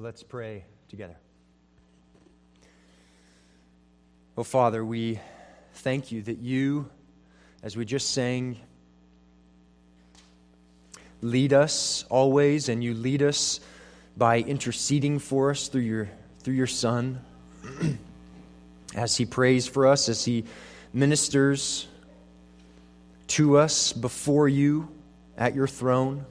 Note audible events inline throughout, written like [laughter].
Let's pray together. Oh, Father, we thank you that you, as we just sang, lead us always, and you lead us by interceding for us through your, through your Son, [clears throat] as he prays for us, as he ministers to us before you at your throne.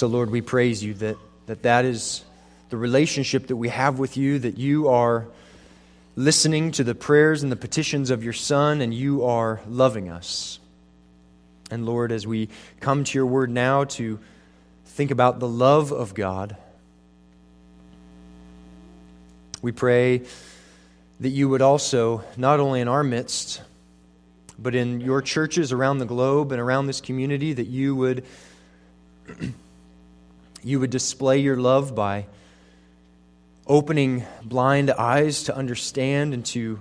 So, Lord, we praise you that that, that is the relationship that we have with you, that you are listening to the prayers and the petitions of your Son, and you are loving us. And Lord, as we come to your word now to think about the love of God, we pray that you would also, not only in our midst, but in your churches around the globe and around this community, that you would [clears throat] you would display your love by opening blind eyes to understand and to,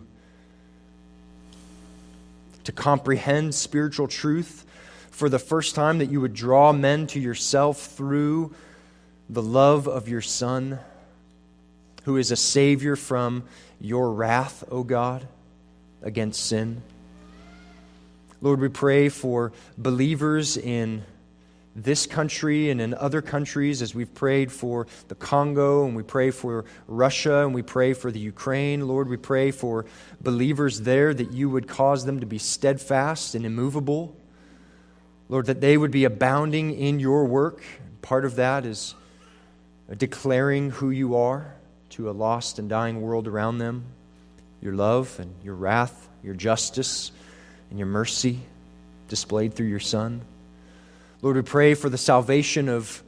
to comprehend spiritual truth for the first time, that you would draw men to yourself through the love of your Son, who is a Savior from your wrath, O God, against sin. Lord, we pray for believers in this country and in other countries as we've prayed for the Congo and we pray for Russia and we pray for the Ukraine. Lord, we pray for believers there that you would cause them to be steadfast and immovable. Lord, that they would be abounding in your work. Part of that is declaring who you are to a lost and dying world around them your love and your wrath, your justice and your mercy displayed through your Son. Lord, we pray for the salvation of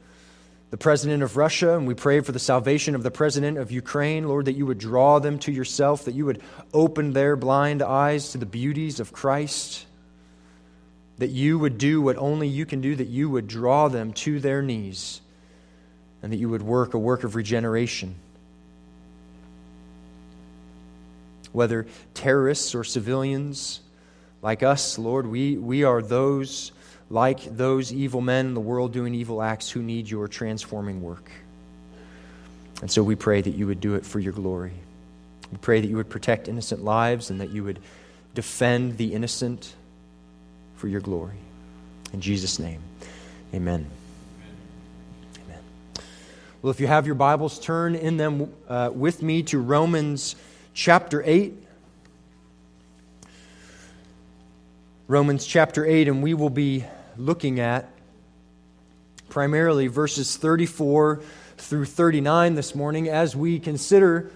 the president of Russia, and we pray for the salvation of the president of Ukraine. Lord, that you would draw them to yourself, that you would open their blind eyes to the beauties of Christ, that you would do what only you can do, that you would draw them to their knees, and that you would work a work of regeneration. Whether terrorists or civilians like us, Lord, we, we are those like those evil men in the world doing evil acts who need your transforming work. And so we pray that you would do it for your glory. We pray that you would protect innocent lives and that you would defend the innocent for your glory. In Jesus' name, amen. Amen. Well, if you have your Bibles, turn in them uh, with me to Romans chapter 8. Romans chapter 8, and we will be looking at primarily verses 34 through 39 this morning as we consider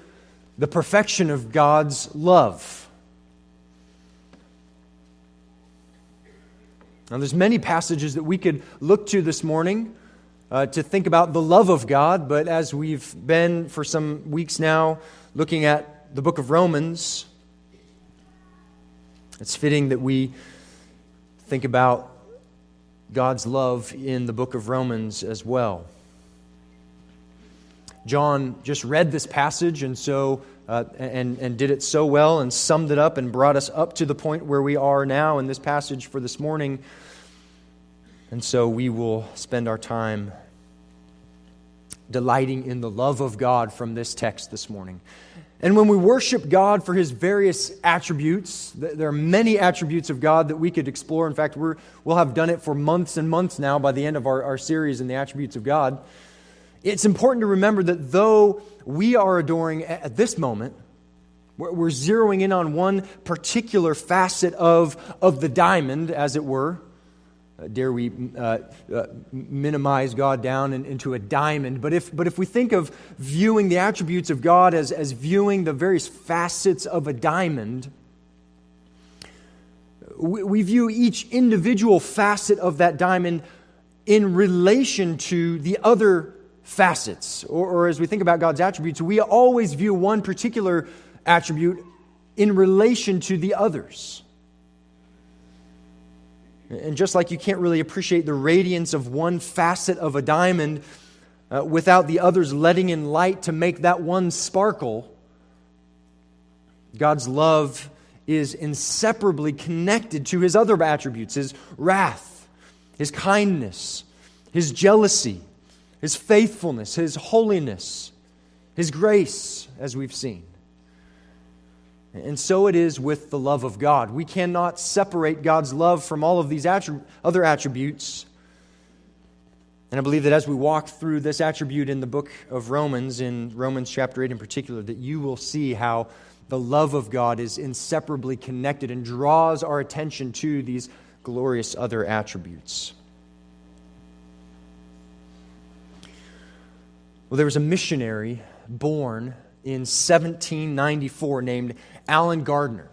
the perfection of God's love. Now, there's many passages that we could look to this morning uh, to think about the love of God, but as we've been for some weeks now looking at the book of Romans, it's fitting that we think about God's love in the book of Romans as well. John just read this passage and so uh, and, and did it so well and summed it up and brought us up to the point where we are now in this passage for this morning. And so we will spend our time delighting in the love of God from this text this morning. And when we worship God for his various attributes, there are many attributes of God that we could explore. In fact, we will have done it for months and months now by the end of our, our series in the attributes of God. It's important to remember that though we are adoring at this moment, we're zeroing in on one particular facet of, of the diamond, as it were. Uh, dare we uh, uh, minimize God down in, into a diamond? But if, but if we think of viewing the attributes of God as, as viewing the various facets of a diamond, we, we view each individual facet of that diamond in relation to the other facets. Or, or as we think about God's attributes, we always view one particular attribute in relation to the others. And just like you can't really appreciate the radiance of one facet of a diamond uh, without the others letting in light to make that one sparkle, God's love is inseparably connected to his other attributes his wrath, his kindness, his jealousy, His faithfulness, His holiness, His grace, as we've seen. And so it is with the love of God. We cannot separate God's love from all of these other attributes. And I believe that as we walk through this attribute in the book of Romans, in Romans chapter 8 in particular, that you will see how the love of God is inseparably connected and draws our attention to these glorious other attributes. Well, there was a missionary born in 1794 named Allen Gardiner.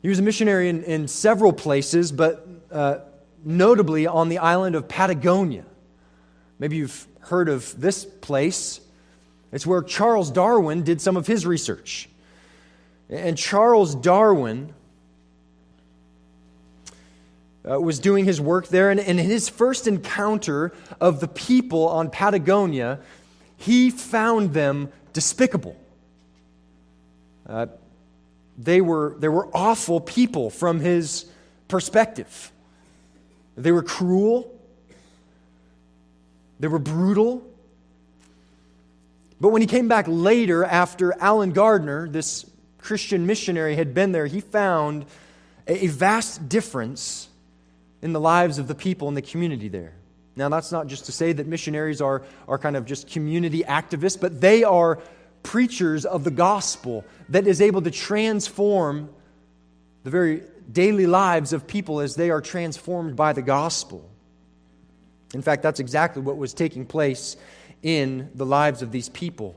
He was a missionary in, in several places, but uh, notably on the island of Patagonia. Maybe you've heard of this place. It's where Charles Darwin did some of his research. And Charles Darwin uh, was doing his work there, and, and in his first encounter of the people on Patagonia, he found them despicable. Uh, they, were, they were awful people from his perspective. They were cruel, they were brutal. But when he came back later, after Allen Gardiner, this Christian missionary, had been there, he found a vast difference in the lives of the people in the community there. Now, that's not just to say that missionaries are, are kind of just community activists, but they are preachers of the gospel that is able to transform the very daily lives of people as they are transformed by the gospel. In fact, that's exactly what was taking place in the lives of these people.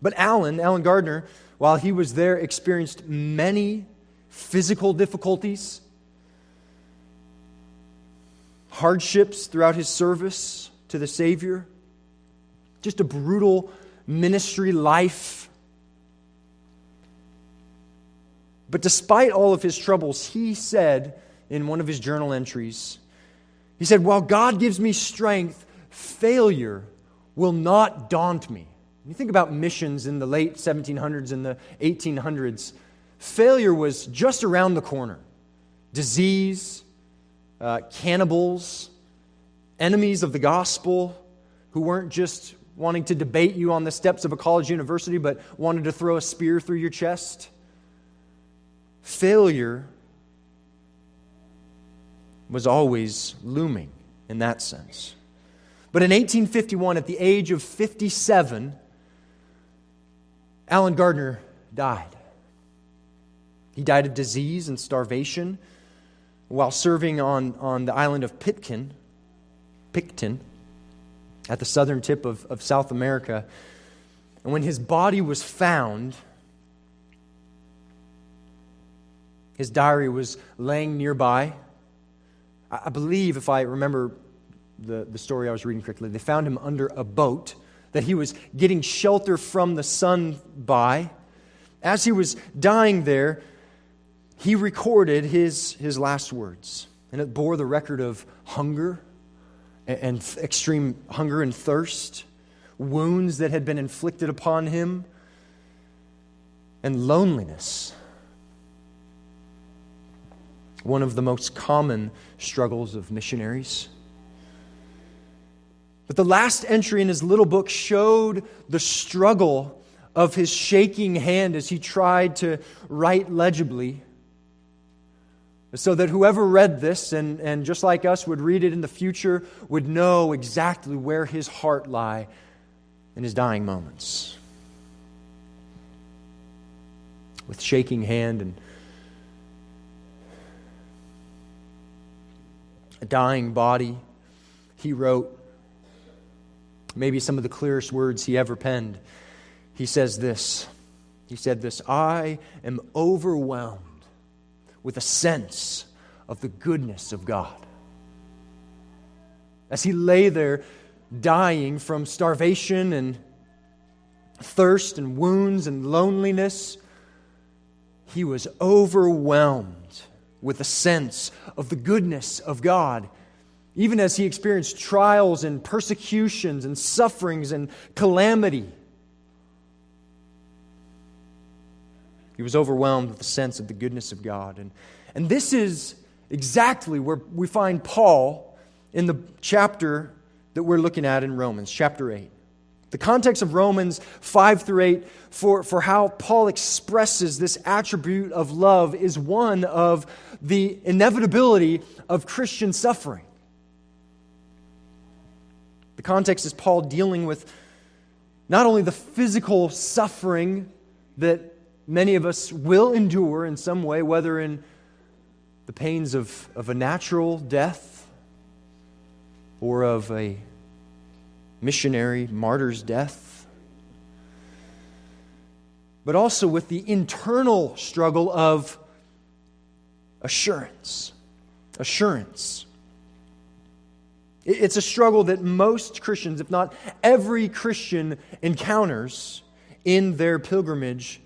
But Alan, Allen Gardiner, while he was there, experienced many physical difficulties hardships throughout his service to the Savior, just a brutal ministry life. But despite all of his troubles, he said in one of his journal entries, he said, While God gives me strength, failure will not daunt me. When You think about missions in the late 1700s and the 1800s, failure was just around the corner. Disease, uh, cannibals, enemies of the gospel who weren't just wanting to debate you on the steps of a college university, but wanted to throw a spear through your chest. Failure was always looming in that sense. But in 1851, at the age of 57, Allen Gardiner died. He died of disease and starvation while serving on, on the island of Picton, Picton, at the southern tip of, of South America. And when his body was found, his diary was laying nearby. I, I believe, if I remember the, the story I was reading correctly, they found him under a boat that he was getting shelter from the sun by. As he was dying there, he recorded his, his last words, and it bore the record of hunger and, and extreme hunger and thirst, wounds that had been inflicted upon him, and loneliness. One of the most common struggles of missionaries. But the last entry in his little book showed the struggle of his shaking hand as he tried to write legibly so that whoever read this, and, and just like us would read it in the future, would know exactly where his heart lie in his dying moments. With shaking hand and a dying body, he wrote maybe some of the clearest words he ever penned. He says this. He said this I am overwhelmed with a sense of the goodness of God. As he lay there dying from starvation and thirst and wounds and loneliness, he was overwhelmed with a sense of the goodness of God. Even as he experienced trials and persecutions and sufferings and calamity, He was overwhelmed with the sense of the goodness of God. And, and this is exactly where we find Paul in the chapter that we're looking at in Romans, chapter 8. The context of Romans 5 through 8 for, for how Paul expresses this attribute of love is one of the inevitability of Christian suffering. The context is Paul dealing with not only the physical suffering that many of us will endure in some way, whether in the pains of, of a natural death or of a missionary martyr's death, but also with the internal struggle of assurance. Assurance. It's a struggle that most Christians, if not every Christian, encounters in their pilgrimage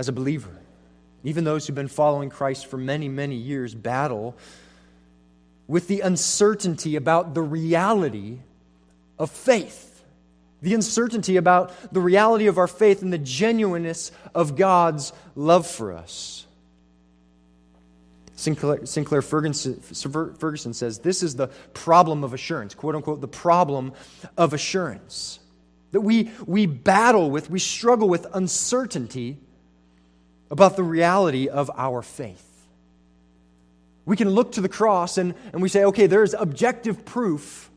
as a believer. Even those who've been following Christ for many, many years battle with the uncertainty about the reality of faith, the uncertainty about the reality of our faith and the genuineness of God's love for us. Sinclair, Sinclair Ferguson, Ferguson says this is the problem of assurance, quote unquote, the problem of assurance. That we, we battle with, we struggle with uncertainty about the reality of our faith. We can look to the cross and, and we say, okay, there's objective proof,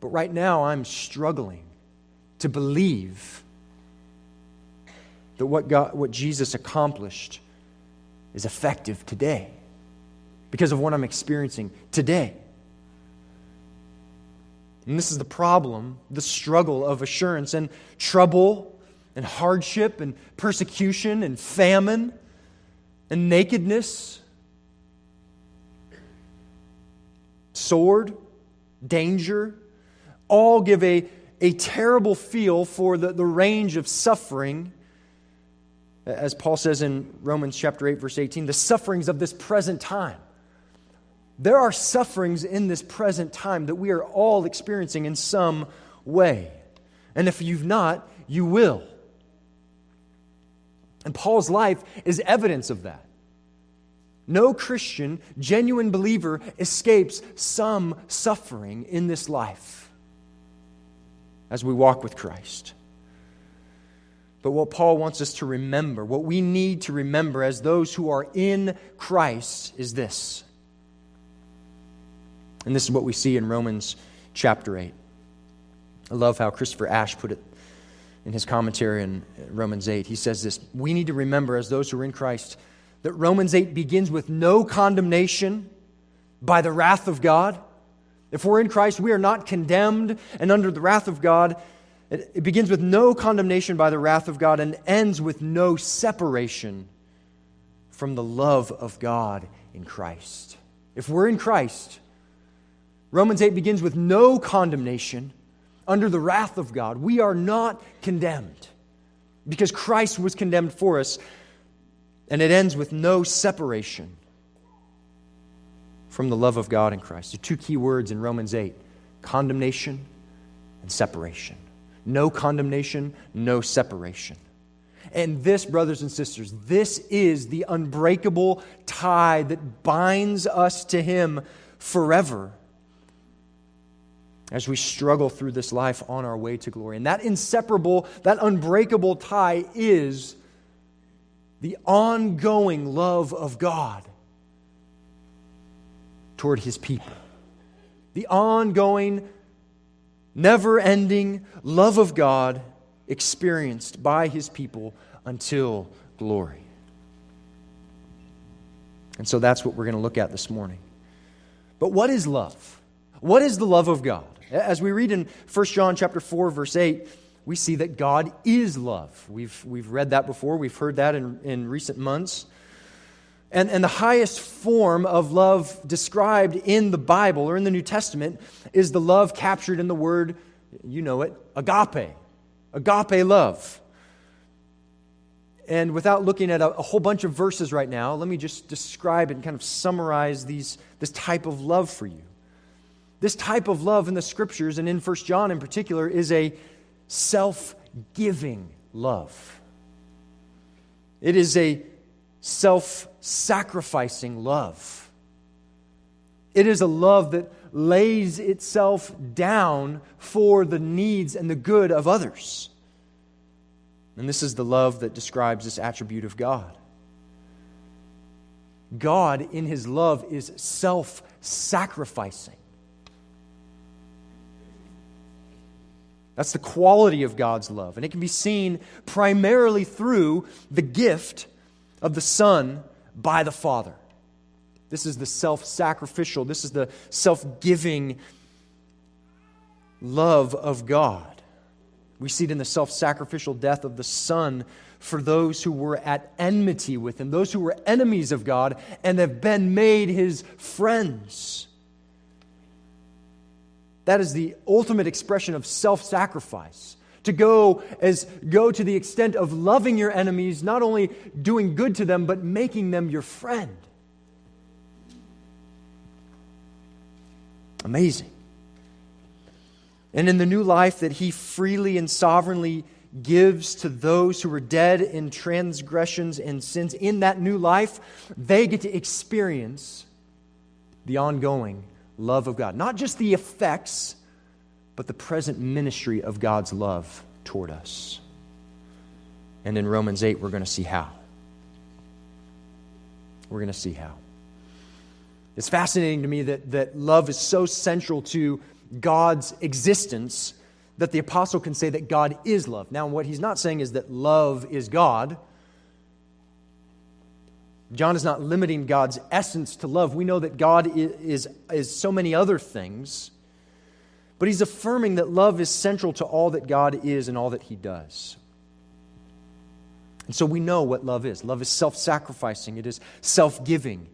but right now I'm struggling to believe that what, God, what Jesus accomplished is effective today because of what I'm experiencing today. And this is the problem, the struggle of assurance and trouble and hardship and persecution and famine and nakedness, sword, danger, all give a, a terrible feel for the, the range of suffering. As Paul says in Romans chapter 8, verse 18, the sufferings of this present time. There are sufferings in this present time that we are all experiencing in some way. And if you've not, you will. And Paul's life is evidence of that. No Christian, genuine believer escapes some suffering in this life as we walk with Christ. But what Paul wants us to remember, what we need to remember as those who are in Christ, is this. And this is what we see in Romans chapter 8. I love how Christopher Ash put it in his commentary in Romans 8. He says this We need to remember, as those who are in Christ, that Romans 8 begins with no condemnation by the wrath of God. If we're in Christ, we are not condemned and under the wrath of God. It, begins with no condemnation by the wrath of God and ends with no separation from the love of God in Christ. If we're in Christ, Romans 8 begins with no condemnation under the wrath of God. We are not condemned because Christ was condemned for us. And it ends with no separation from the love of God in Christ. The two key words in Romans 8 condemnation and separation. No condemnation, no separation. And this, brothers and sisters, this is the unbreakable tie that binds us to Him forever as we struggle through this life on our way to glory. And that inseparable, that unbreakable tie is the ongoing love of God toward his people. The ongoing, never ending love of God experienced by his people until glory. And so that's what we're going to look at this morning. But what is love? What is the love of God? As we read in 1 John chapter 4, verse 8, we see that God is love. We've, we've read that before, we've heard that in, in recent months. And, and the highest form of love described in the Bible or in the New Testament is the love captured in the word, you know it, agape. Agape love. And without looking at a, a, whole bunch of verses right now, let me just describe and kind of summarize these, this type of love for you. This type of love in the scriptures, and in 1 John in particular, is a self giving love. It is a self sacrificing love. It is a love that lays itself down for the needs and the good of others. And this is the love that describes this attribute of God. God, in his love, is self sacrificing. That's the quality of God's love. And it can be seen primarily through the gift of the Son by the Father. This is the self sacrificial, this is the self giving love of God. We see it in the self sacrificial death of the Son for those who were at enmity with Him, those who were enemies of God and have been made His friends. That is the ultimate expression of self sacrifice. To go as go to the extent of loving your enemies, not only doing good to them, but making them your friend. Amazing. And in the new life that he freely and sovereignly gives to those who were dead in transgressions and sins, in that new life, they get to experience the ongoing love of God. Not just the effects, but the present ministry of God's love toward us. And in Romans 8, we're going to see how. We're going to see how. It's fascinating to me that, that love is so central to God's existence that the apostle can say that God is love. Now, what he's not saying is that love is God. John is not limiting God's essence to love. We know that God is, is, is so many other things, but he's affirming that love is central to all that God is and all that he does. And so we know what love is love is self sacrificing, it is self giving,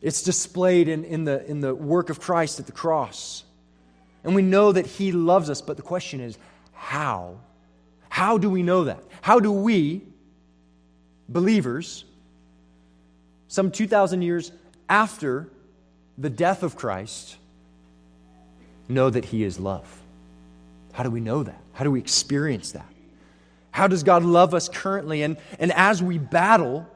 it's displayed in, in, the, in the work of Christ at the cross. And we know that He loves us, but the question is, how? How do we know that? How do we, believers, some 2,000 years after the death of Christ, know that He is love? How do we know that? How do we experience that? How does God love us currently? And, and as we battle,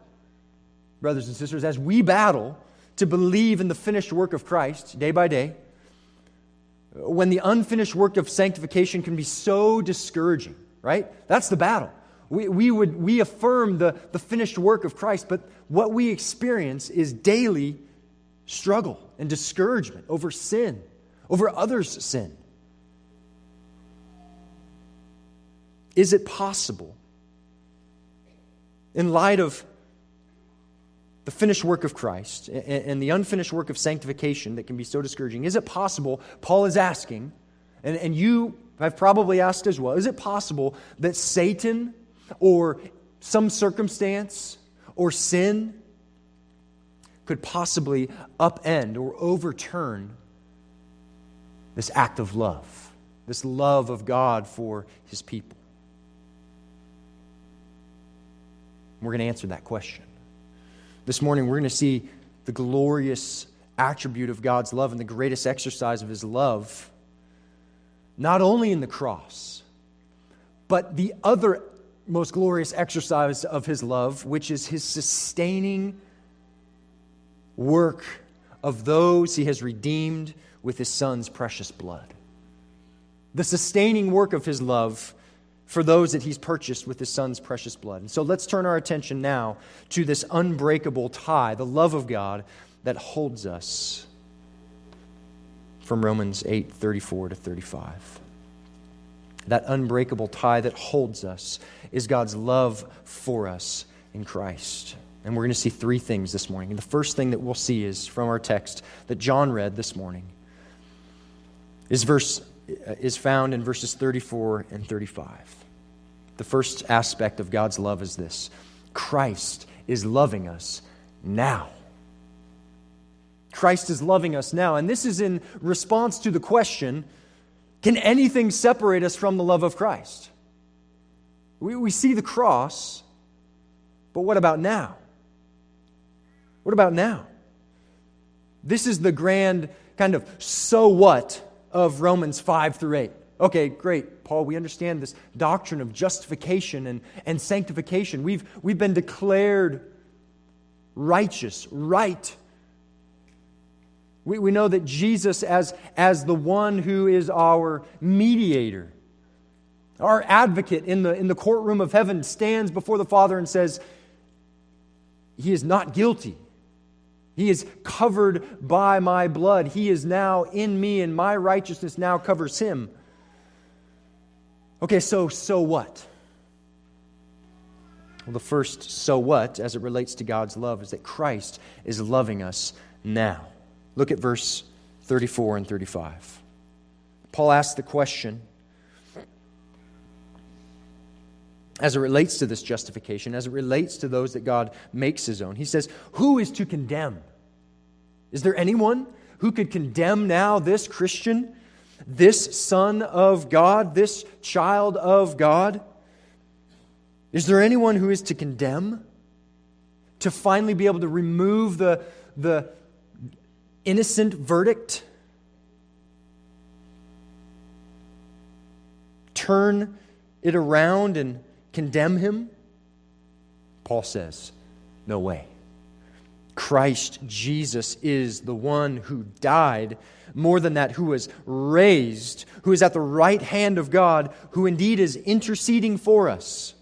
brothers and sisters, as we battle to believe in the finished work of Christ day by day, when the unfinished work of sanctification can be so discouraging, right? That's the battle. We, we, would, we affirm the, the finished work of Christ, but what we experience is daily struggle and discouragement over sin, over others' sin. Is it possible, in light of the finished work of Christ and the unfinished work of sanctification that can be so discouraging, is it possible, Paul is asking, and, and you have probably asked as well, is it possible that Satan or some circumstance or sin could possibly upend or overturn this act of love, this love of God for his people? We're going to answer that question. This morning, we're going to see the glorious attribute of God's love and the greatest exercise of his love, not only in the cross, but the other most glorious exercise of his love, which is his sustaining work of those he has redeemed with his son's precious blood. The sustaining work of his love for those that he's purchased with his son's precious blood. And so let's turn our attention now to this unbreakable tie, the love of God that holds us from Romans 8 34 to 35. That unbreakable tie that holds us is God's love for us in Christ. And we're going to see three things this morning. And the first thing that we'll see is from our text that John read this morning is verse uh, is found in verses 34 and 35. The first aspect of God's love is this Christ is loving us now. Christ is loving us now. And this is in response to the question can anything separate us from the love of Christ? We, we see the cross, but what about now? What about now? This is the grand kind of so what of Romans 5 through 8. Okay, great, Paul, we understand this doctrine of justification and, and sanctification. We've, we've been declared righteous, right. We, we know that Jesus, as, as the one who is our mediator, our advocate in the, in the courtroom of heaven, stands before the Father and says, He is not guilty. He is covered by my blood. He is now in me, and my righteousness now covers him. Okay, so, so what? Well, the first so what, as it relates to God's love, is that Christ is loving us now. Look at verse 34 and 35. Paul asks the question as it relates to this justification, as it relates to those that God makes his own. He says, Who is to condemn? Is there anyone who could condemn now this Christian, this son of God, this child of God? Is there anyone who is to condemn? To finally be able to remove the, the innocent verdict? Turn it around and condemn him? Paul says, No way. Christ Jesus is the one who died, more than that, who was raised, who is at the right hand of God, who indeed is interceding for us.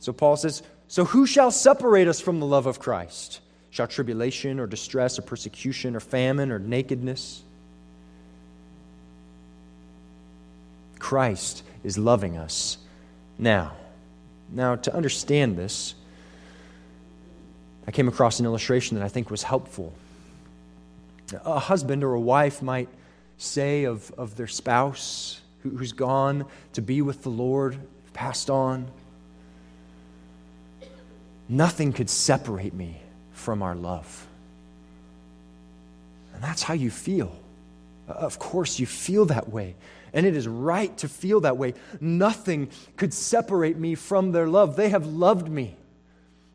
So Paul says, So who shall separate us from the love of Christ? Shall tribulation or distress or persecution or famine or nakedness? Christ is loving us now. Now, to understand this, I came across an illustration that I think was helpful. A husband or a wife might say of, of their spouse who, who's gone to be with the Lord, passed on, nothing could separate me from our love. And that's how you feel. Uh, of course, you feel that way. And it is right to feel that way. Nothing could separate me from their love. They have loved me.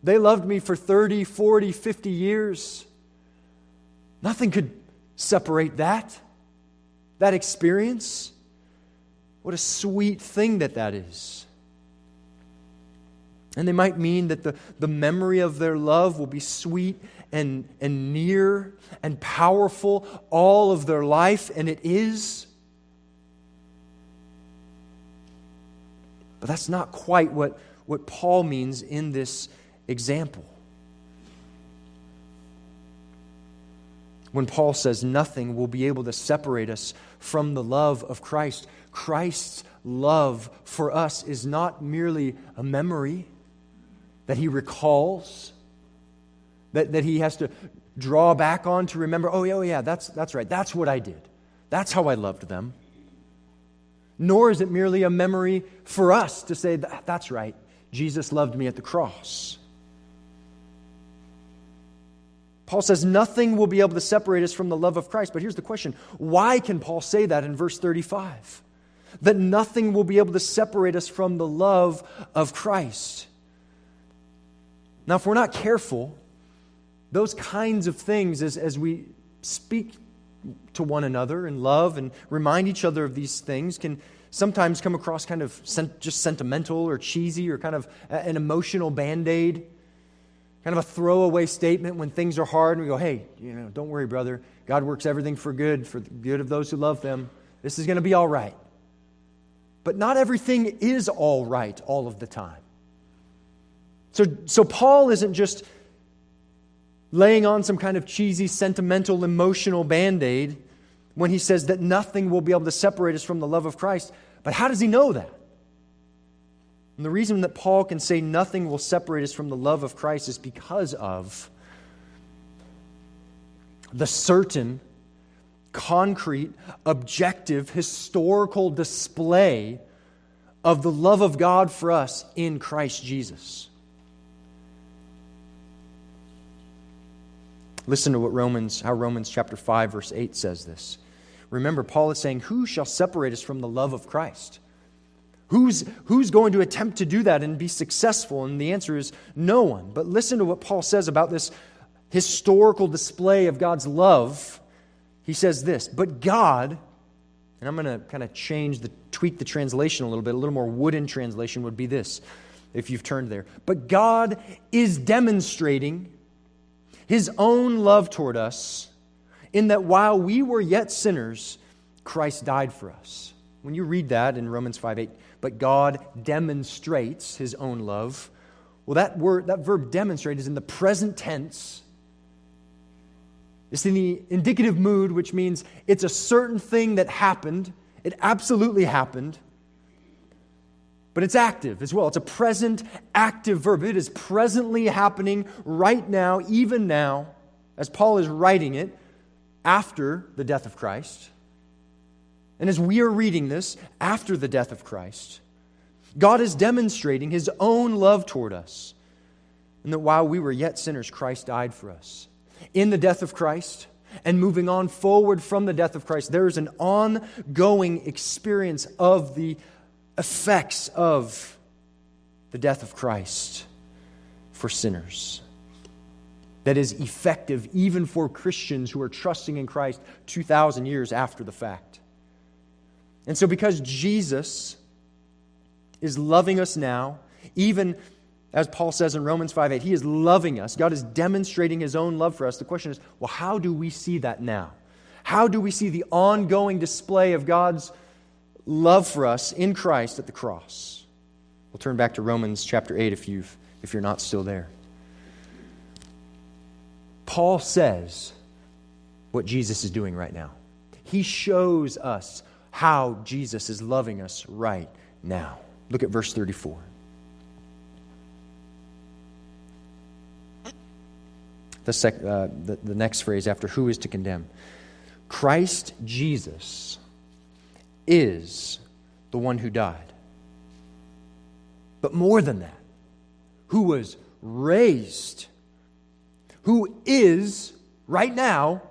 They loved me for 30, 40, 50 years. Nothing could separate that, that experience. What a sweet thing that that is. And they might mean that the, the memory of their love will be sweet and, and near and powerful all of their life, and it is. But that's not quite what, what Paul means in this example. When Paul says nothing will be able to separate us from the love of Christ, Christ's love for us is not merely a memory that he recalls, that, that he has to draw back on to remember, oh, yeah, oh, yeah, that's, that's right. That's what I did. That's how I loved them. Nor is it merely a memory for us to say, that's right. Jesus loved me at the cross. Paul says nothing will be able to separate us from the love of Christ. But here's the question why can Paul say that in verse 35? That nothing will be able to separate us from the love of Christ. Now, if we're not careful, those kinds of things, as, as we speak to one another in love and remind each other of these things, can sometimes come across kind of just sentimental or cheesy or kind of an emotional band aid kind of a throwaway statement when things are hard and we go, hey, you know, don't worry, brother. God works everything for good, for the good of those who love them. This is going to be all right. But not everything is all right all of the time. So, so Paul isn't just laying on some kind of cheesy, sentimental, emotional band aid when he says that nothing will be able to separate us from the love of Christ. But how does he know that? And the reason that Paul can say nothing will separate us from the love of Christ is because of the certain, concrete, objective, historical display of the love of God for us in Christ Jesus. Listen to what Romans, how Romans chapter 5, verse 8 says this. Remember, Paul is saying, Who shall separate us from the love of Christ? Who's, who's going to attempt to do that and be successful? And the answer is no one. But listen to what Paul says about this historical display of God's love. He says this, but God, and I'm going to kind of change the, tweak the translation a little bit, a little more wooden translation would be this, if you've turned there. But God is demonstrating his own love toward us in that while we were yet sinners, Christ died for us. When you read that in Romans 5 8, but God demonstrates his own love. Well, that word, that verb demonstrate is in the present tense. It's in the indicative mood, which means it's a certain thing that happened. It absolutely happened. But it's active as well. It's a present active verb. It is presently happening right now, even now, as Paul is writing it after the death of Christ. And as we are reading this after the death of Christ, God is demonstrating his own love toward us. And that while we were yet sinners, Christ died for us. In the death of Christ, and moving on forward from the death of Christ, there is an ongoing experience of the effects of the death of Christ for sinners that is effective even for Christians who are trusting in Christ 2,000 years after the fact. And so, because Jesus is loving us now, even as Paul says in Romans 5 8, he is loving us. God is demonstrating his own love for us. The question is, well, how do we see that now? How do we see the ongoing display of God's love for us in Christ at the cross? We'll turn back to Romans chapter 8 if, you've, if you're not still there. Paul says what Jesus is doing right now. He shows us how Jesus is loving us right now. Look at verse 34. The, sec, uh, the, the next phrase after who is to condemn. Christ Jesus is the one who died. But more than that, who was raised, who is right now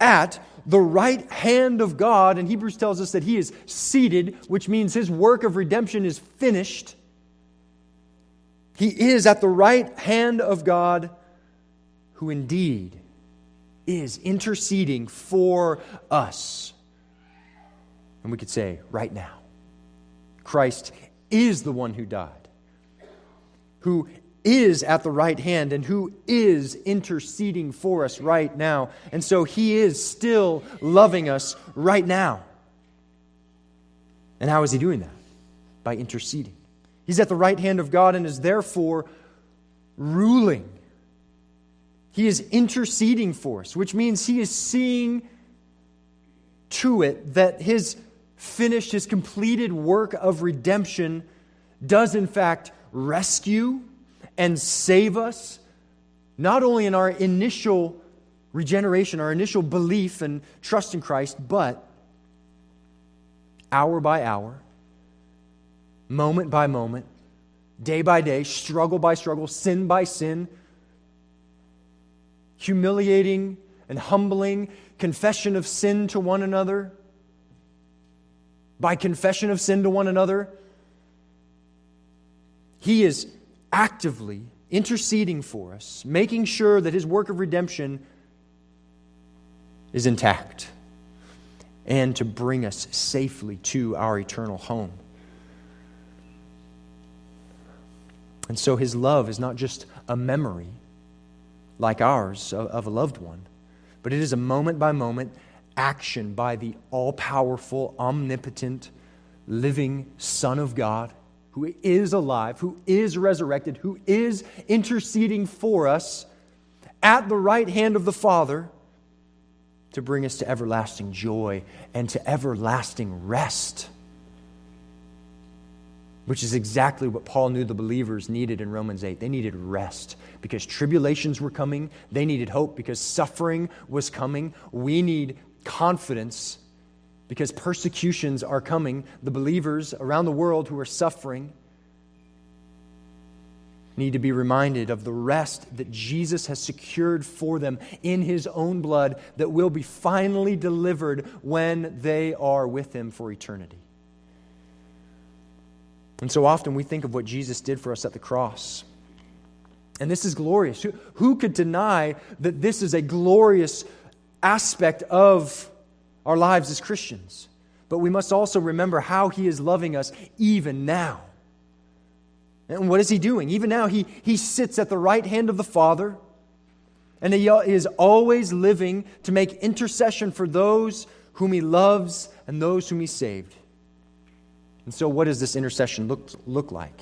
at the right hand of God. And Hebrews tells us that he is seated, which means his work of redemption is finished. He is at the right hand of God, who indeed is interceding for us. And we could say, right now, Christ is the one who died, who is at the right hand and who is interceding for us right now. And so he is still loving us right now. And how is he doing that? By interceding. He's at the right hand of God and is therefore ruling. He is interceding for us, which means he is seeing to it that his finished, his completed work of redemption does in fact rescue and save us, not only in our initial regeneration, our initial belief and trust in Christ, but hour by hour, moment by moment, day by day, struggle by struggle, sin by sin, humiliating and humbling confession of sin to one another, by confession of sin to one another. He is actively interceding for us, making sure that his work of redemption is intact, and to bring us safely to our eternal home. And so his love is not just a memory like ours of a loved one, but it is a moment by moment action by the all powerful, omnipotent, living Son of God who is alive, who is resurrected, who is interceding for us at the right hand of the Father to bring us to everlasting joy and to everlasting rest. Which is exactly what Paul knew the believers needed in Romans 8. They needed rest because tribulations were coming. They needed hope because suffering was coming. We need confidence because persecutions are coming. The believers around the world who are suffering need to be reminded of the rest that Jesus has secured for them in his own blood that will be finally delivered when they are with him for eternity. And so often we think of what Jesus did for us at the cross. And this is glorious. Who, who could deny that this is a glorious aspect of our lives as Christians. But we must also remember how He is loving us even now. And what is He doing? Even now, He, he sits at the right hand of the Father, And he is always living to make intercession for those whom he loves and those whom he saved. And so, what does this intercession look, look like?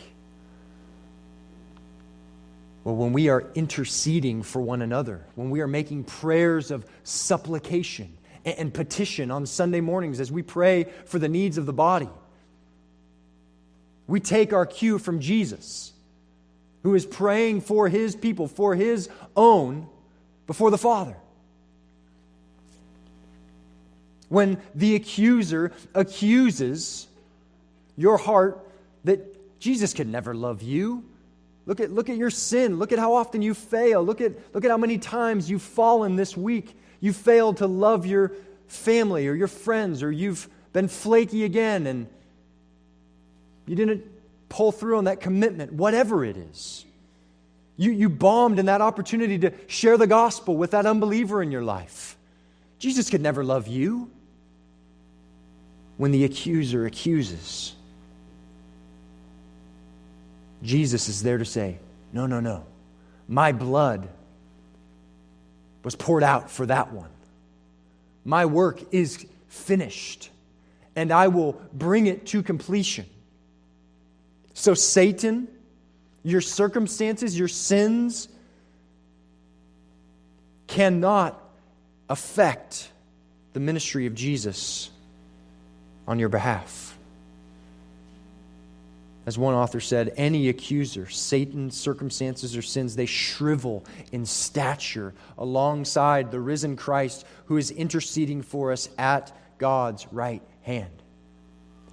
Well, when we are interceding for one another, when we are making prayers of supplication and petition on Sunday mornings as we pray for the needs of the body, we take our cue from Jesus, who is praying for his people, for his own, before the Father. When the accuser accuses your heart that Jesus could never love you, Look at, look at your sin. Look at how often you fail. Look at, look at how many times you've fallen this week. You failed to love your family or your friends, or you've been flaky again and you didn't pull through on that commitment, whatever it is. You, you bombed in that opportunity to share the gospel with that unbeliever in your life. Jesus could never love you when the accuser accuses. Jesus is there to say, No, no, no. My blood was poured out for that one. My work is finished, and I will bring it to completion. So, Satan, your circumstances, your sins cannot affect the ministry of Jesus on your behalf. As one author said, any accuser, Satan's circumstances or sins, they shrivel in stature alongside the risen Christ who is interceding for us at God's right hand.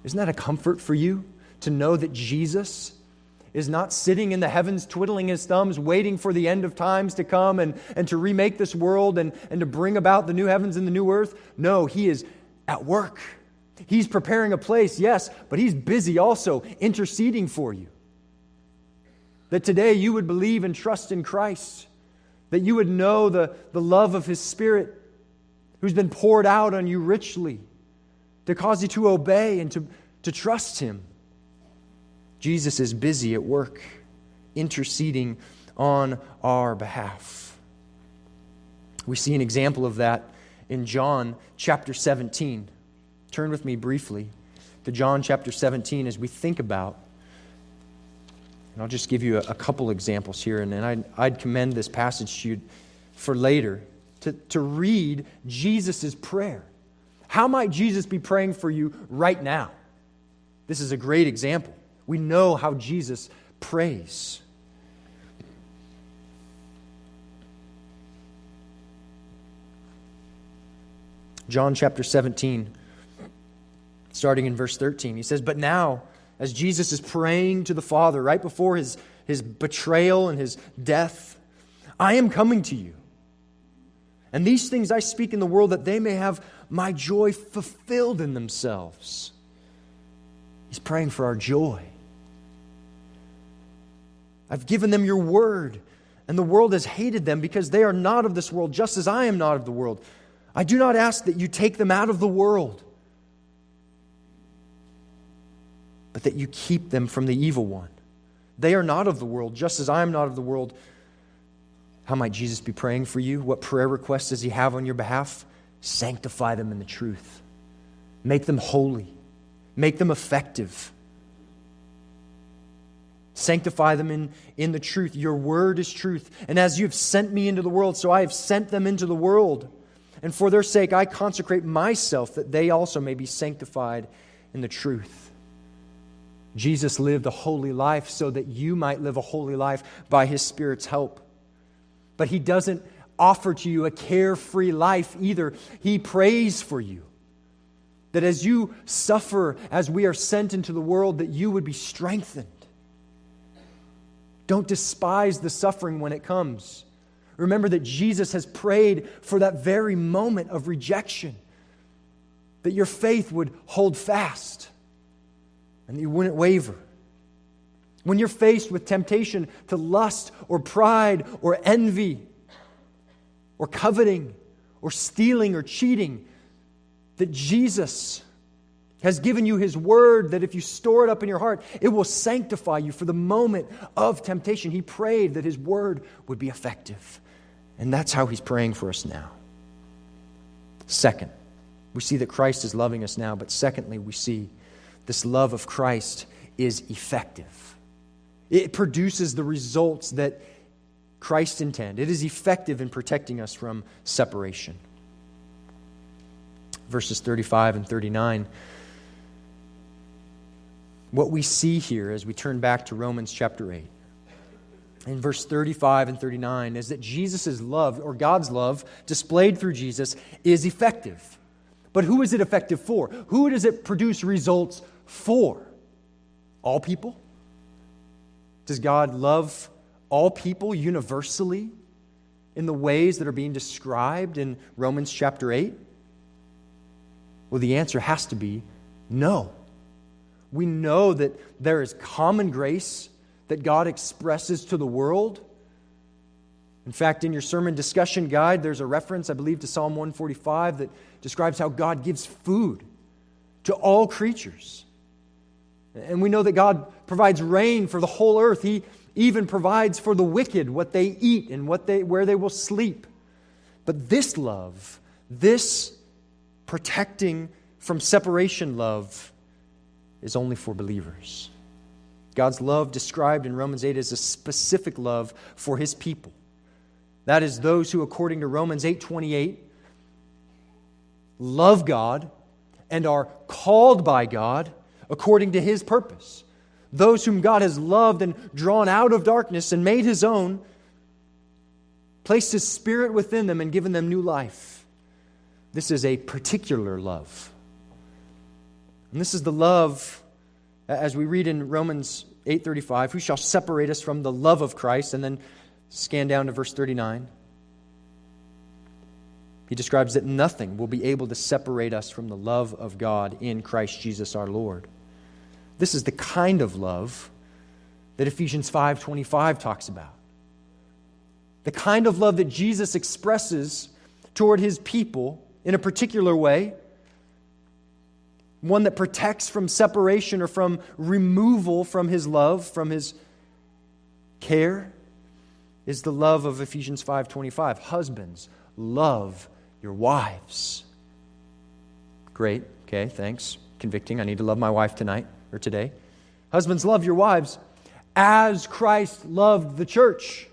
Isn't that a comfort for you to know that Jesus is not sitting in the heavens twiddling his thumbs, waiting for the end of times to come and, and to remake this world and, and to bring about the new heavens and the new earth? No, he is at work He's preparing a place, yes, but He's busy also interceding for you. That today you would believe and trust in Christ, that you would know the, the love of His Spirit who's been poured out on you richly to cause you to obey and to, to trust Him. Jesus is busy at work, interceding on our behalf. We see an example of that in John chapter 17. Turn with me briefly to John chapter 17 as we think about, and I'll just give you a, a couple examples here, and then I'd, I'd commend this passage to you for later to, to read Jesus' prayer. How might Jesus be praying for you right now? This is a great example. We know how Jesus prays. John chapter 17, starting in verse 13. He says, But now, as Jesus is praying to the Father right before his, his betrayal and his death, I am coming to you. And these things I speak in the world that they may have my joy fulfilled in themselves. He's praying for our joy. I've given them your word, and the world has hated them because they are not of this world, just as I am not of the world. I do not ask that you take them out of the world but that you keep them from the evil one. They are not of the world, just as I am not of the world. How might Jesus be praying for you? What prayer requests does he have on your behalf? Sanctify them in the truth, make them holy, make them effective. Sanctify them in, in the truth. Your word is truth. And as you have sent me into the world, so I have sent them into the world. And for their sake, I consecrate myself that they also may be sanctified in the truth. Jesus lived a holy life so that you might live a holy life by his Spirit's help. But he doesn't offer to you a carefree life either. He prays for you. That as you suffer, as we are sent into the world, that you would be strengthened. Don't despise the suffering when it comes. Remember that Jesus has prayed for that very moment of rejection, that your faith would hold fast and you wouldn't waver. When you're faced with temptation to lust or pride or envy or coveting or stealing or cheating, that Jesus has given you his word that if you store it up in your heart, it will sanctify you for the moment of temptation. He prayed that his word would be effective And that's how he's praying for us now. Second, we see that Christ is loving us now, but secondly, we see this love of Christ is effective. It produces the results that Christ intended. It is effective in protecting us from separation. Verses 35 and 39. What we see here as we turn back to Romans chapter 8 in verse 35 and 39 is that Jesus' love, or God's love, displayed through Jesus, is effective. But who is it effective for? Who does it produce results for? All people? Does God love all people universally in the ways that are being described in Romans chapter 8? Well, the answer has to be no. We know that there is common grace that God expresses to the world. In fact, in your sermon discussion guide, there's a reference, I believe, to Psalm 145 that describes how God gives food to all creatures. And we know that God provides rain for the whole earth. He even provides for the wicked what they eat and what they, where they will sleep. But this love, this protecting from separation love, is only for believers. God's love described in Romans 8 is a specific love for his people. That is those who according to Romans 8:28 love God and are called by God according to his purpose. Those whom God has loved and drawn out of darkness and made his own, placed his spirit within them and given them new life. This is a particular love. And this is the love as we read in Romans 8:35, who shall separate us from the love of Christ? And then scan down to verse 39. He describes that nothing will be able to separate us from the love of God in Christ Jesus our Lord. This is the kind of love that Ephesians 5:25 talks about. The kind of love that Jesus expresses toward his people in a particular way one that protects from separation or from removal from his love, from his care, is the love of Ephesians 5:25. Husbands, love your wives. Great. Okay, thanks. Convicting. I need to love my wife tonight or today. Husbands, love your wives as Christ loved the church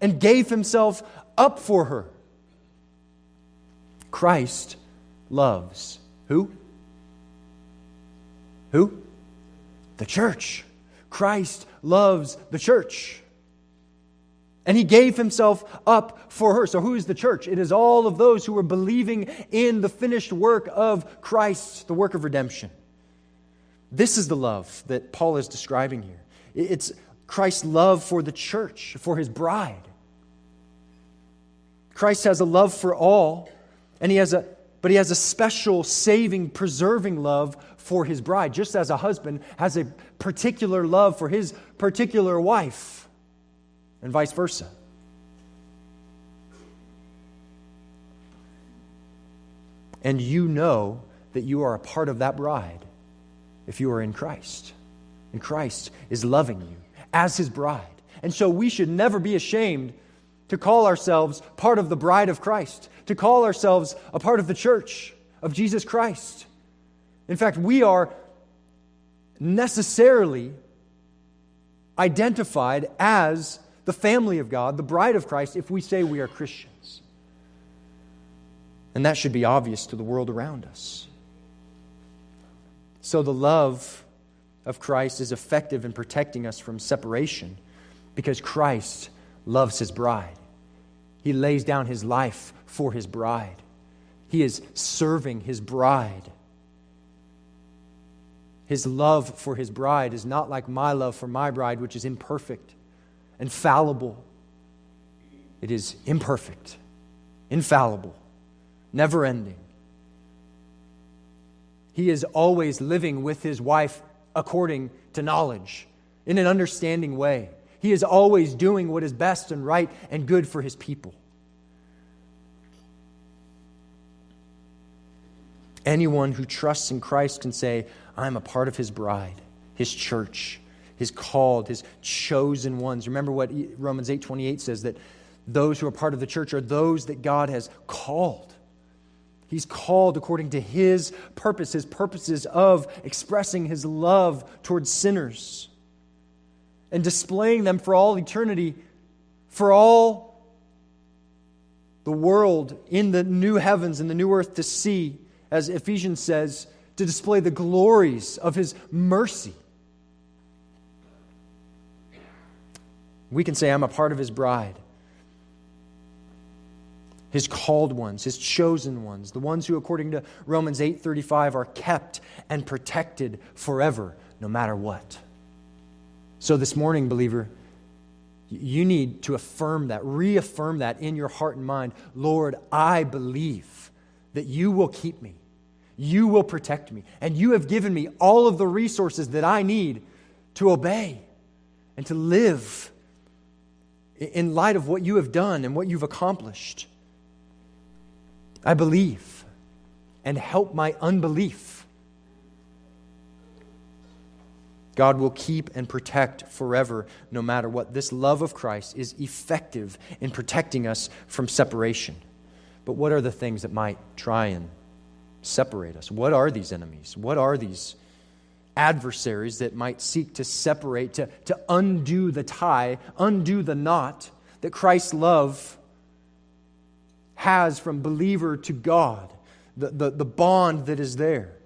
and gave himself up for her. Christ loves who? Who? The church. Christ loves the church. And he gave himself up for her. So, who is the church? It is all of those who are believing in the finished work of Christ, the work of redemption. This is the love that Paul is describing here. It's Christ's love for the church, for his bride. Christ has a love for all, and he has a but he has a special saving, preserving love for his bride, just as a husband has a particular love for his particular wife, and vice versa. And you know that you are a part of that bride if you are in Christ. And Christ is loving you as his bride. And so we should never be ashamed to call ourselves part of the bride of Christ, to call ourselves a part of the church of Jesus Christ. In fact, we are necessarily identified as the family of God, the bride of Christ, if we say we are Christians. And that should be obvious to the world around us. So the love of Christ is effective in protecting us from separation because Christ loves his bride. He lays down his life for his bride. He is serving his bride. His love for his bride is not like my love for my bride, which is imperfect and fallible. It is imperfect, infallible, never ending. He is always living with his wife according to knowledge, in an understanding way. He is always doing what is best and right and good for his people. Anyone who trusts in Christ can say, I'm a part of his bride, his church, his called, his chosen ones. Remember what Romans 8:28 says that those who are part of the church are those that God has called. He's called according to His purpose, His purposes of expressing His love towards sinners and displaying them for all eternity, for all the world in the new heavens and the new earth to see, as Ephesians says, to display the glories of His mercy. We can say, I'm a part of His bride his called ones, his chosen ones, the ones who according to Romans 8:35 are kept and protected forever no matter what. So this morning believer, you need to affirm that, reaffirm that in your heart and mind. Lord, I believe that you will keep me. You will protect me, and you have given me all of the resources that I need to obey and to live in light of what you have done and what you've accomplished. I believe and help my unbelief. God will keep and protect forever, no matter what. This love of Christ is effective in protecting us from separation. But what are the things that might try and separate us? What are these enemies? What are these adversaries that might seek to separate, to, to undo the tie, undo the knot that Christ's love has from believer to God, the, the, the bond that is there.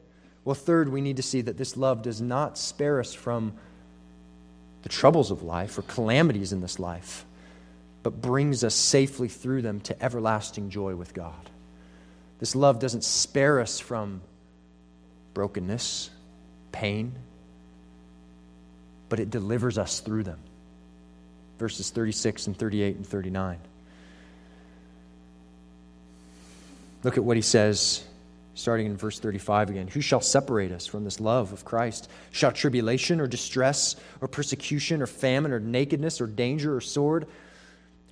Well, third, we need to see that this love does not spare us from the troubles of life or calamities in this life, but brings us safely through them to everlasting joy with God. This love doesn't spare us from brokenness, pain, but it delivers us through them. Verses 36 and 38 and 39. Look at what he says, starting in verse 35 again. Who shall separate us from this love of Christ? Shall tribulation or distress or persecution or famine or nakedness or danger or sword?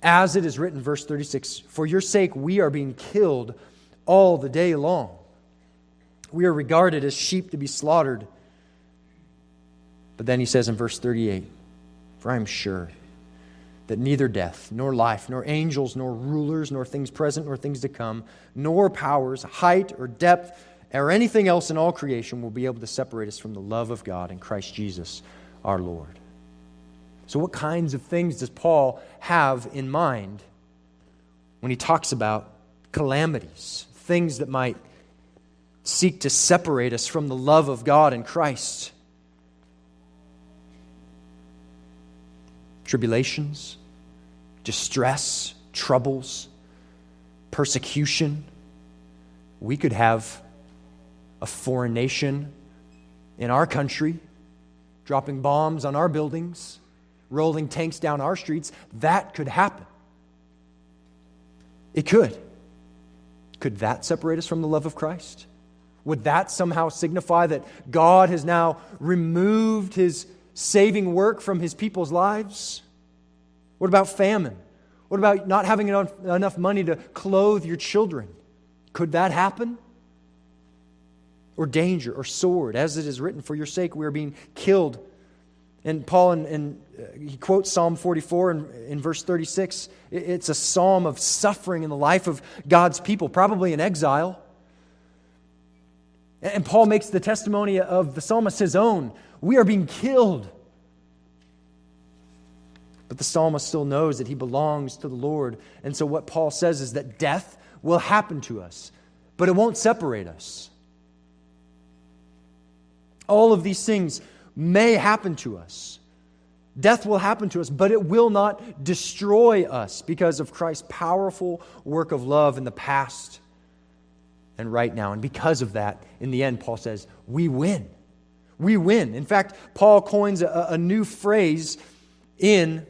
As it is written, verse 36 For your sake we are being killed all the day long. We are regarded as sheep to be slaughtered. But then he says in verse 38 For I am sure that neither death, nor life, nor angels, nor rulers, nor things present, nor things to come, nor powers, height or depth, or anything else in all creation will be able to separate us from the love of God in Christ Jesus our Lord. So, what kinds of things does Paul have in mind when he talks about calamities, things that might seek to separate us from the love of God in Christ? Tribulations, distress, troubles, persecution. We could have a foreign nation in our country dropping bombs on our buildings, rolling tanks down our streets. That could happen. It could. Could that separate us from the love of Christ? Would that somehow signify that God has now removed his saving work from his people's lives? What about famine? What about not having enough money to clothe your children? Could that happen? Or danger or sword, as it is written, for your sake we are being killed. And Paul, in, in, uh, he quotes Psalm 44 in, in verse 36. It's a psalm of suffering in the life of God's people, probably in exile. And Paul makes the testimony of the psalmist his own. We are being killed. But the psalmist still knows that he belongs to the Lord. And so what Paul says is that death will happen to us, but it won't separate us. All of these things may happen to us. Death will happen to us, but it will not destroy us because of Christ's powerful work of love in the past and right now. And because of that, in the end, Paul says, we win. We win. In fact, Paul coins a, a new phrase in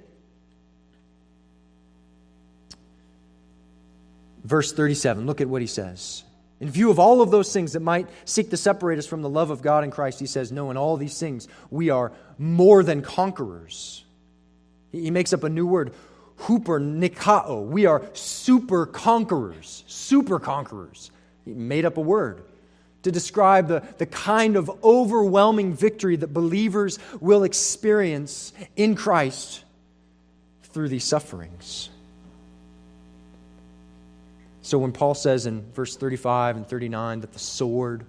verse 37. Look at what he says. In view of all of those things that might seek to separate us from the love of God in Christ, he says, No, in all these things, we are more than conquerors. He makes up a new word, huper nikao. We are super conquerors, super conquerors. He made up a word to describe the, the kind of overwhelming victory that believers will experience in Christ through these sufferings. So when Paul says in verse 35 and 39 that the sword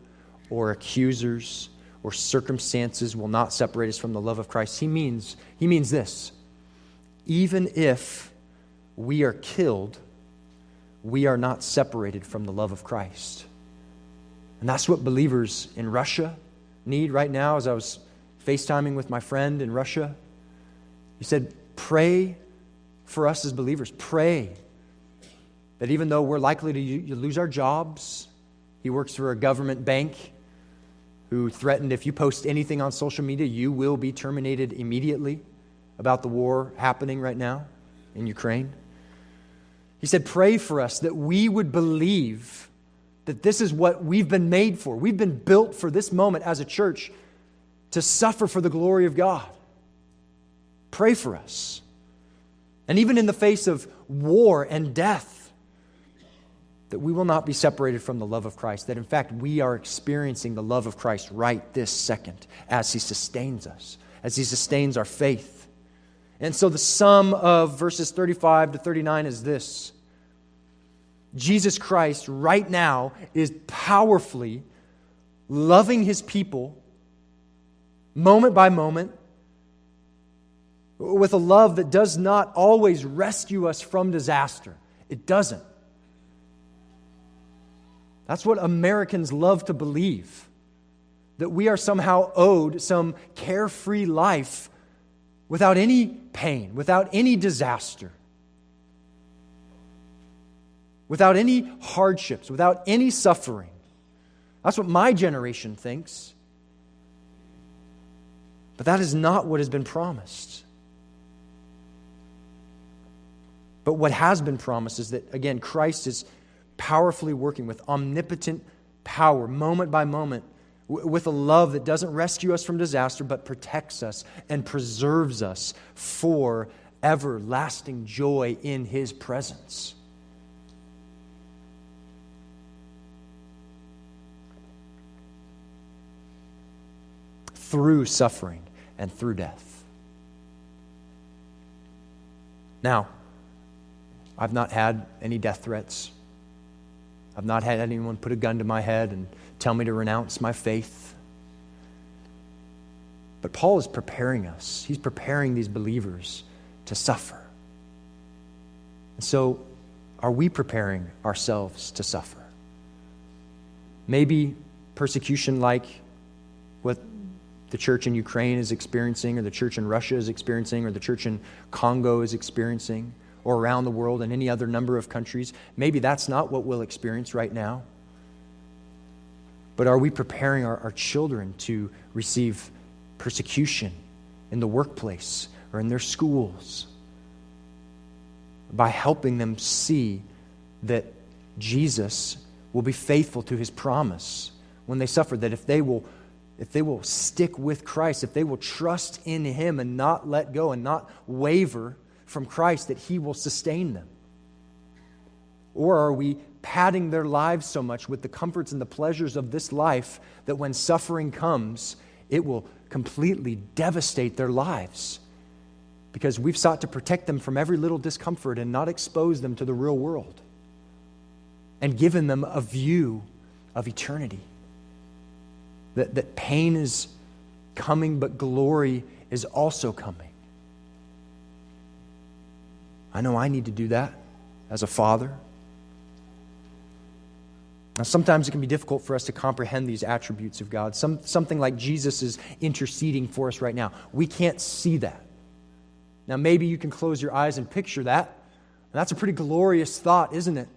or accusers or circumstances will not separate us from the love of Christ, he means, he means this. Even if we are killed, we are not separated from the love of Christ. And that's what believers in Russia need right now. As I was FaceTiming with my friend in Russia, he said, Pray for us as believers. Pray that even though we're likely to lose our jobs, he works for a government bank who threatened if you post anything on social media, you will be terminated immediately about the war happening right now in Ukraine. He said, Pray for us that we would believe that this is what we've been made for. We've been built for this moment as a church to suffer for the glory of God. Pray for us. And even in the face of war and death, that we will not be separated from the love of Christ, that in fact we are experiencing the love of Christ right this second as He sustains us, as He sustains our faith. And so the sum of verses 35 to 39 is this Jesus Christ right now is powerfully loving his people moment by moment with a love that does not always rescue us from disaster. It doesn't. That's what Americans love to believe that we are somehow owed some carefree life without any pain, without any disaster without any hardships, without any suffering. That's what my generation thinks. But that is not what has been promised. But what has been promised is that, again, Christ is powerfully working with omnipotent power, moment by moment, with a love that doesn't rescue us from disaster, but protects us and preserves us for everlasting joy in His presence. through suffering and through death. Now, I've not had any death threats. I've not had anyone put a gun to my head and tell me to renounce my faith. But Paul is preparing us, he's preparing these believers to suffer. And so, are we preparing ourselves to suffer? Maybe persecution like what the church in Ukraine is experiencing, or the church in Russia is experiencing, or the church in Congo is experiencing, or around the world in any other number of countries. Maybe that's not what we'll experience right now. But are we preparing our, our children to receive persecution in the workplace or in their schools by helping them see that Jesus will be faithful to his promise when they suffer, that if they will if they will stick with Christ, if they will trust in Him and not let go and not waver from Christ, that He will sustain them? Or are we padding their lives so much with the comforts and the pleasures of this life that when suffering comes, it will completely devastate their lives? Because we've sought to protect them from every little discomfort and not expose them to the real world and given them a view of eternity that, that pain is coming, but glory is also coming. I know I need to do that as a father. Now, sometimes it can be difficult for us to comprehend these attributes of God. Some, something like Jesus is interceding for us right now. We can't see that. Now, maybe you can close your eyes and picture that. And that's a pretty glorious thought, isn't it?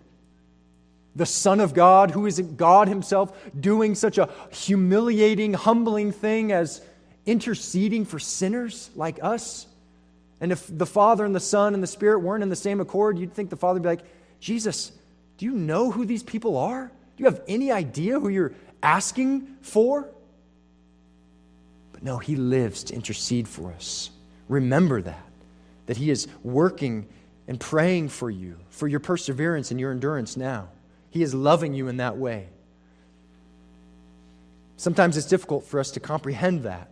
the Son of God, who is God Himself, doing such a humiliating, humbling thing as interceding for sinners like us. And if the Father and the Son and the Spirit weren't in the same accord, you'd think the Father would be like, Jesus, do you know who these people are? Do you have any idea who you're asking for? But no, He lives to intercede for us. Remember that, that He is working and praying for you, for your perseverance and your endurance now. He is loving you in that way. Sometimes it's difficult for us to comprehend that.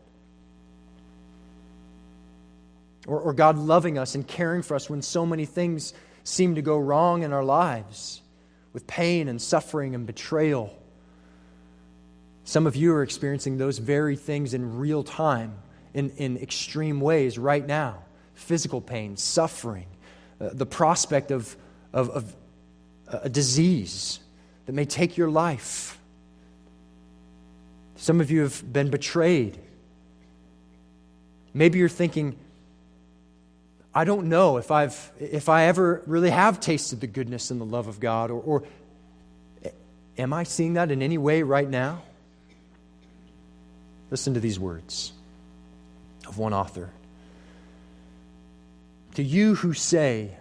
Or, or, God loving us and caring for us when so many things seem to go wrong in our lives. with pain and suffering and betrayal. Some of you are experiencing those very things in real time, in, in extreme ways right now physical pain, suffering, uh, the prospect of, of, of a disease that may take your life. Some of you have been betrayed. Maybe you're thinking, I don't know if, I've, if I ever really have tasted the goodness and the love of God, or, or am I seeing that in any way right now? Listen to these words of one author. To you who say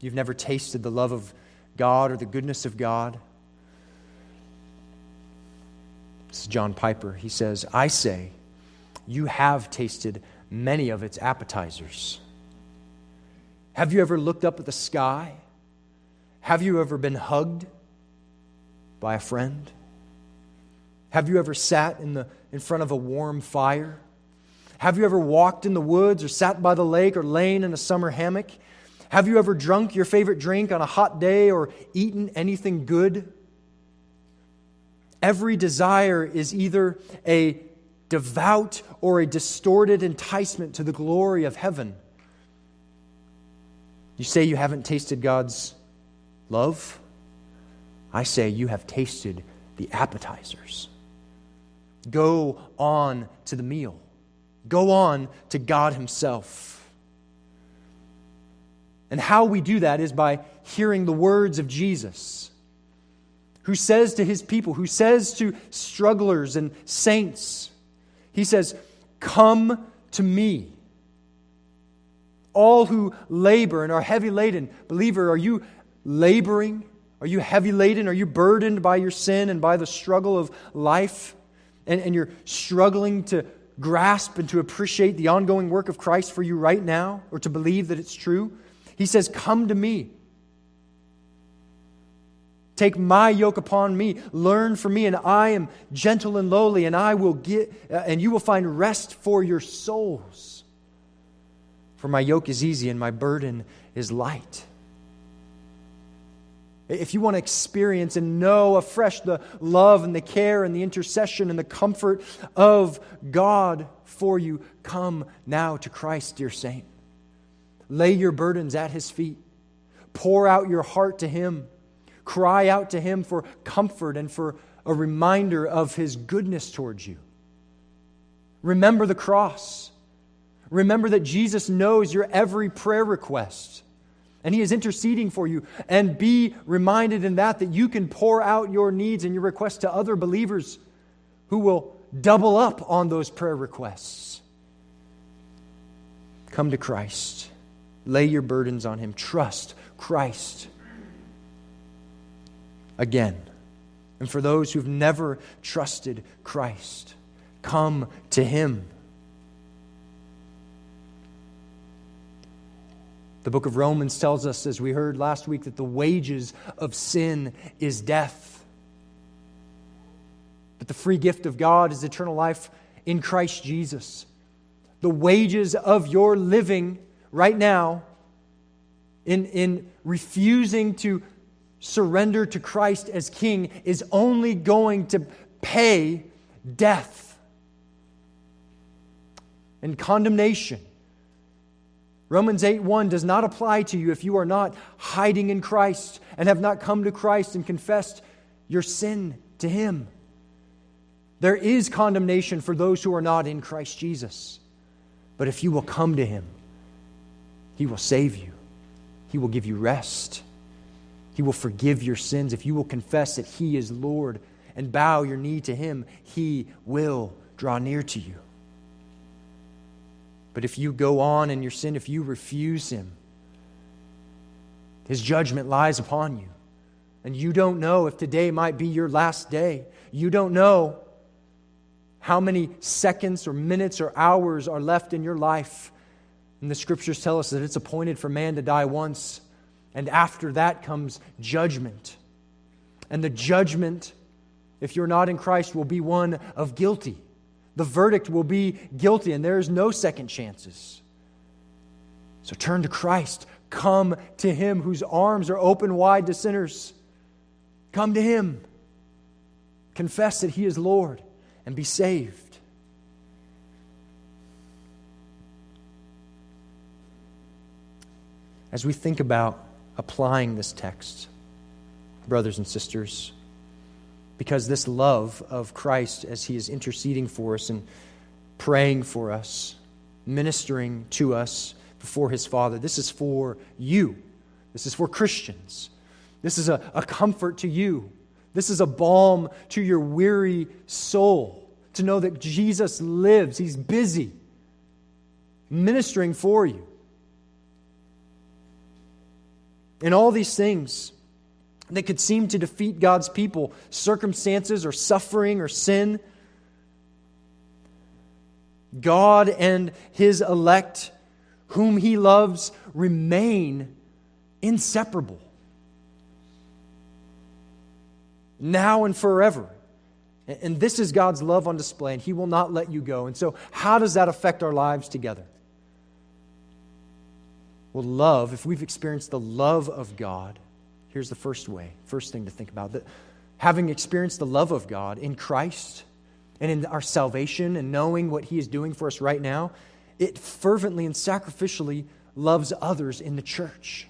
you've never tasted the love of God or the goodness of God, this is John Piper. He says, I say, you have tasted many of its appetizers. Have you ever looked up at the sky? Have you ever been hugged by a friend? Have you ever sat in, the, in front of a warm fire? Have you ever walked in the woods or sat by the lake or lain in a summer hammock? Have you ever drunk your favorite drink on a hot day or eaten anything good? Every desire is either a devout or a distorted enticement to the glory of heaven. You say you haven't tasted God's love? I say you have tasted the appetizers. Go on to the meal, go on to God Himself. And how we do that is by hearing the words of Jesus, who says to His people, who says to strugglers and saints, He says, Come to me all who labor and are heavy laden. Believer, are you laboring? Are you heavy laden? Are you burdened by your sin and by the struggle of life? And, and you're struggling to grasp and to appreciate the ongoing work of Christ for you right now or to believe that it's true? He says, Come to me. Take my yoke upon me. Learn from me, and I am gentle and lowly, and I will get, uh, and you will find rest for your souls. For my yoke is easy and my burden is light. If you want to experience and know afresh the love and the care and the intercession and the comfort of God for you, come now to Christ, dear saint. Lay your burdens at his feet. Pour out your heart to him. Cry out to him for comfort and for a reminder of his goodness towards you. Remember the cross. Remember that Jesus knows your every prayer request and he is interceding for you. And be reminded in that that you can pour out your needs and your requests to other believers who will double up on those prayer requests. Come to Christ. Lay your burdens on him. Trust Christ. Again, and for those who've never trusted Christ, come to him. The book of Romans tells us, as we heard last week, that the wages of sin is death. But the free gift of God is eternal life in Christ Jesus. The wages of your living right now in, in refusing to surrender to Christ as King is only going to pay death and condemnation Romans 8 1 does not apply to you if you are not hiding in Christ and have not come to Christ and confessed your sin to Him. There is condemnation for those who are not in Christ Jesus. But if you will come to Him, He will save you, He will give you rest, He will forgive your sins. If you will confess that He is Lord and bow your knee to Him, He will draw near to you. But if you go on in your sin, if you refuse Him, His judgment lies upon you. And you don't know if today might be your last day. You don't know how many seconds or minutes or hours are left in your life. And the scriptures tell us that it's appointed for man to die once, and after that comes judgment. And the judgment, if you're not in Christ, will be one of guilty. The verdict will be guilty, and there is no second chances. So turn to Christ. Come to Him whose arms are open wide to sinners. Come to Him. Confess that He is Lord and be saved. As we think about applying this text, brothers and sisters, because this love of Christ as He is interceding for us and praying for us, ministering to us before His Father, this is for you. This is for Christians. This is a, a comfort to you. This is a balm to your weary soul to know that Jesus lives. He's busy ministering for you. In all these things that could seem to defeat God's people, circumstances or suffering or sin, God and his elect, whom he loves, remain inseparable. Now and forever. And this is God's love on display, and He will not let you go. And so, how does that affect our lives together? Well, love, if we've experienced the love of God, here's the first way, first thing to think about that having experienced the love of God in Christ and in our salvation and knowing what He is doing for us right now, it fervently and sacrificially loves others in the church.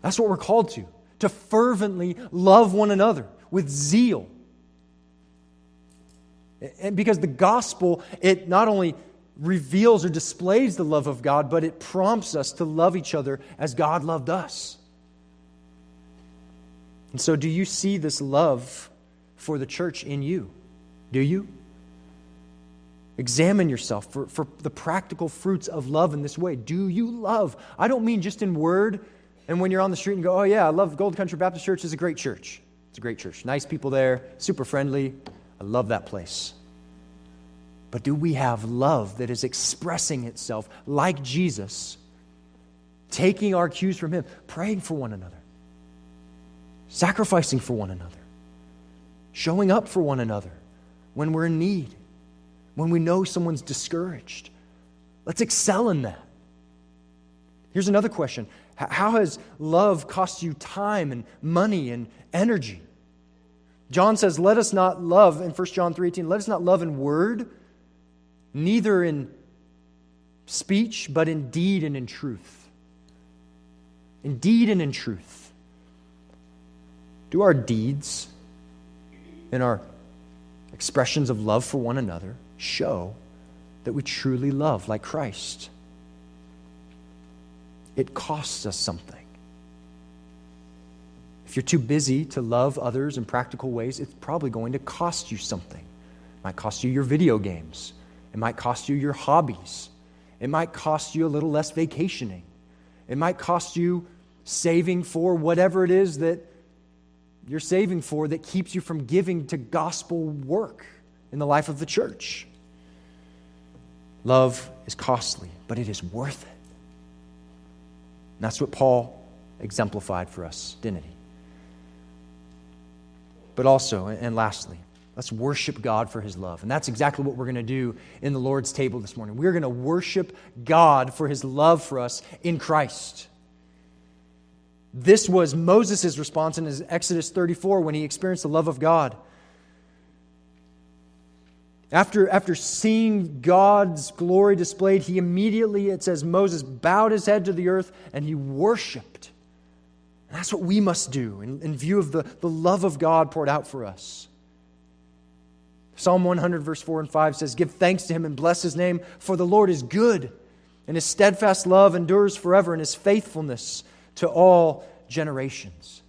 That's what we're called to, to fervently love one another with zeal. And because the gospel, it not only reveals or displays the love of God, but it prompts us to love each other as God loved us. And so, do you see this love for the church in you? Do you? Examine yourself for, for the practical fruits of love in this way. Do you love? I don't mean just in word and when you're on the street and go, oh, yeah, I love Gold Country Baptist Church. It's a great church. It's a great church. Nice people there, super friendly. I love that place. But do we have love that is expressing itself like Jesus, taking our cues from Him, praying for one another, sacrificing for one another, showing up for one another when we're in need, when we know someone's discouraged? Let's excel in that. Here's another question How has love cost you time and money and energy? John says, Let us not love, in 1 John 3:18, let us not love in word neither in speech, but in deed and in truth. In deed and in truth. Do our deeds and our expressions of love for one another show that we truly love like Christ? It costs us something. If you're too busy to love others in practical ways, it's probably going to cost you something. It might cost you your video games. It might cost you your hobbies. It might cost you a little less vacationing. It might cost you saving for whatever it is that you're saving for that keeps you from giving to gospel work in the life of the church. Love is costly, but it is worth it. And that's what Paul exemplified for us, didn't he? But also, and lastly, Let's worship God for his love. And that's exactly what we're going to do in the Lord's table this morning. We're going to worship God for his love for us in Christ. This was Moses' response in his Exodus 34 when he experienced the love of God. After, after seeing God's glory displayed, he immediately, it says, Moses bowed his head to the earth and he worshiped. And that's what we must do in, in view of the, the love of God poured out for us. Psalm 100, verse 4 and 5 says, Give thanks to him and bless his name, for the Lord is good, and his steadfast love endures forever, and his faithfulness to all generations.